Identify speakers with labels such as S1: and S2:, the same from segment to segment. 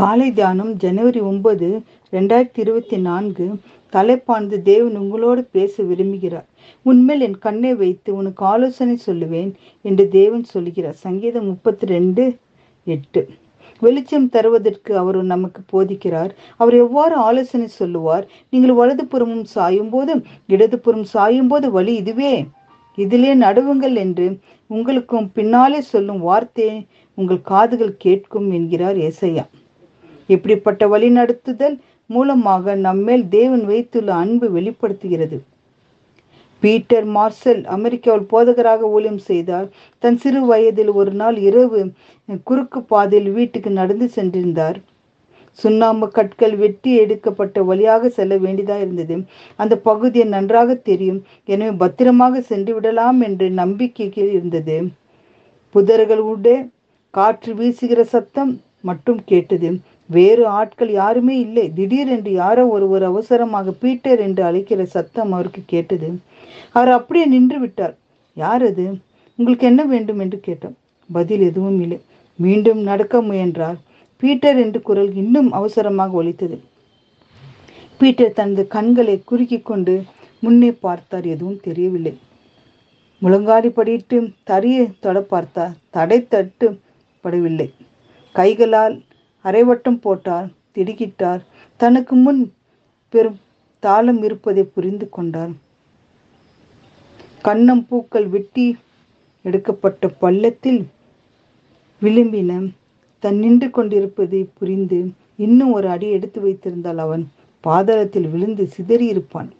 S1: காலை தியானம் ஜனவரி ஒன்பது ரெண்டாயிரத்தி இருபத்தி நான்கு. தலைப்பானது தேவன் உங்களோடு பேச விரும்புகிறார். உண்மையில் என் கண்ணை வைத்து உனக்கு ஆலோசனை சொல்லுவேன் என்று தேவன் சொல்கிறார் சங்கீதம் முப்பத்தி ரெண்டு எட்டு. வெளிச்சம் தருவதற்கு அவர் நமக்கு போதிக்கிறார். அவர் எவ்வாறு ஆலோசனை சொல்லுவார்? நீங்கள் வலதுபுறமும் சாயும் போது இடதுபுறம் சாயும் போது வழி இதுவே. இதிலே நடுவுங்கள் என்று உங்களுக்கும் பின்னாலே சொல்லும் வார்த்தையை உங்கள் காதுகள் கேட்கும் என்கிறார் ஏசையா. இப்படிப்பட்ட வழிநடத்துதல் மூலமாக நம்மேல் தேவன் வைத்துள்ள அன்பு வெளிப்படுத்துகிறது. பீட்டர் மார்சல் அமெரிக்காவில் போதகராக ஊழியம் செய்தார். தன் சிறு வயதில் ஒரு நாள் இரவு குறுக்கு பாதையில் வீட்டுக்கு நடந்து சென்றிருந்தார். சுண்ணாம்பு கற்கள் வெட்டி எடுக்கப்பட்ட வழியாக செல்ல வேண்டியதாக இருந்தது. அந்த பகுதியை நன்றாக தெரியும். எனவே பத்திரமாக சென்று விடலாம் என்று நம்பிக்கை இருந்தது. புதர்கள் உடே காற்று வீசுகிற சத்தம் மட்டும் கேட்டது. வேறு ஆட்கள் யாருமே இல்லை. திடீரென்று யாரோ ஒருவர் அவசரமாக பீட்டர் என்று அழைக்கிற சத்தம் அவருக்கு கேட்டது. அவர் அப்படியே நின்று விட்டார். யார் அது? உங்களுக்கு என்ன வேண்டும்? என்று கேட்டார் பதில் எதுவும் இல்லை. மீண்டும் நடக்க முயன்றார். பீட்டர் என்று குரல் இன்னும் அவசரமாக ஒலித்தது. பீட்டர் தனது கண்களை குறுக்கி கொண்டு முன்னே பார்த்தார். எதுவும் தெரியவில்லை. முழங்காடி படிட்டு தரையை தொட பார்த்தார். தடை தட்டு படவில்லை கைகளால் அரைவட்டம் போட்டார் திடுக்கிட்டார். தனக்கு முன் பெரும் தாளம் இருப்பதை புரிந்து கொண்டார். கண்ணம் பூக்கள் வெட்டி எடுக்கப்பட்ட பள்ளத்தில் விளிம்பின தன் நின்று கொண்டிருப்பதை புரிந்து இன்னும் ஒரு அடி எடுத்து வைத்திருந்தால் அவன் பாதாளத்தில் விழுந்து சிதறியிருப்பான்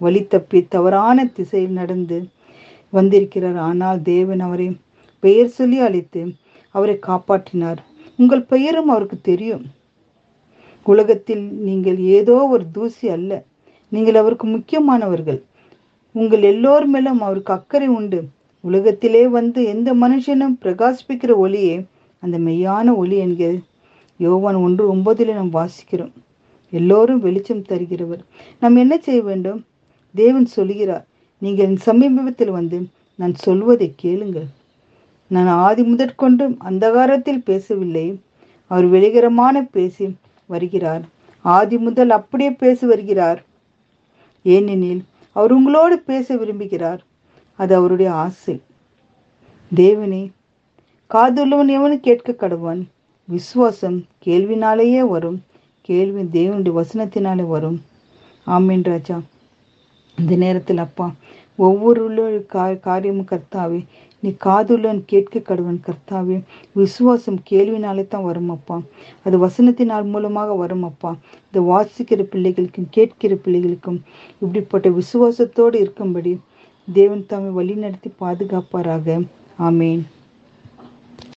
S1: வழி தப்பி தவறான திசையில் நடந்து வந்திருக்கிறார். ஆனால் தேவன் அவரை பெயர் சொல்லி அழைத்து அவரை காப்பாற்றினார். உங்கள் பெயரும் அவருக்கு தெரியும். உலகத்தில் நீங்கள் ஏதோ ஒரு தூசி அல்ல. நீங்கள் அவருக்கு முக்கியமானவர்கள். உங்கள் எல்லோர் மேலும் அவருக்கு அக்கறை உண்டு. உலகத்திலே வந்து எந்த மனுஷனும் பிரகாசிப்பிக்கிற ஒளியே அந்த மெய்யான ஒளி என்கிற யோவான் ஒன்று ஒன்பதில் நாம் வாசிக்கிறோம். எல்லோரும் வெளிச்சம் தருகிறவர். நாம் என்ன செய்ய வேண்டும்? தேவன் சொல்கிறார் நீங்கள் என் சமீபத்தில் வந்து நான் சொல்வதை கேளுங்கள். நான் ஆதி முதற்கொண்டும் அந்தகாரத்தில் பேசவில்லை. அவர் வெளிகரமான பேசி வருகிறார். ஆதி முதல் அப்படியே பேசி வருகிறார். ஏனெனில் அவர் உங்களோடு பேச விரும்புகிறார். அது அவருடைய ஆசை. தேவனே காதுள்ளவன் எவனு கேட்க கடவான். விசுவாசம் கேள்வினாலேயே வரும். கேள்வி தேவனுடைய வசனத்தினாலே வரும். ஆமீன் ராஜா. இந்த நேரத்தில் அப்பா ஒவ்வொரு காரியமும் கர்த்தாவே நீ காதுள்ளன் கேட்க கடவன் கர்த்தாவே விசுவாசம் கேள்வினாலே தான் வரும் அப்பா. அது வசனத்தினால் மூலமாக வரும் அப்பா. இந்த வாசிக்கிற பிள்ளைகளுக்கும் கேட்கிற பிள்ளைகளுக்கும் இப்படிப்பட்ட விசுவாசத்தோடு இருக்கும்படி தேவன் தாமை வழி நடத்தி பாதுகாப்பாராக. ஆமேன்.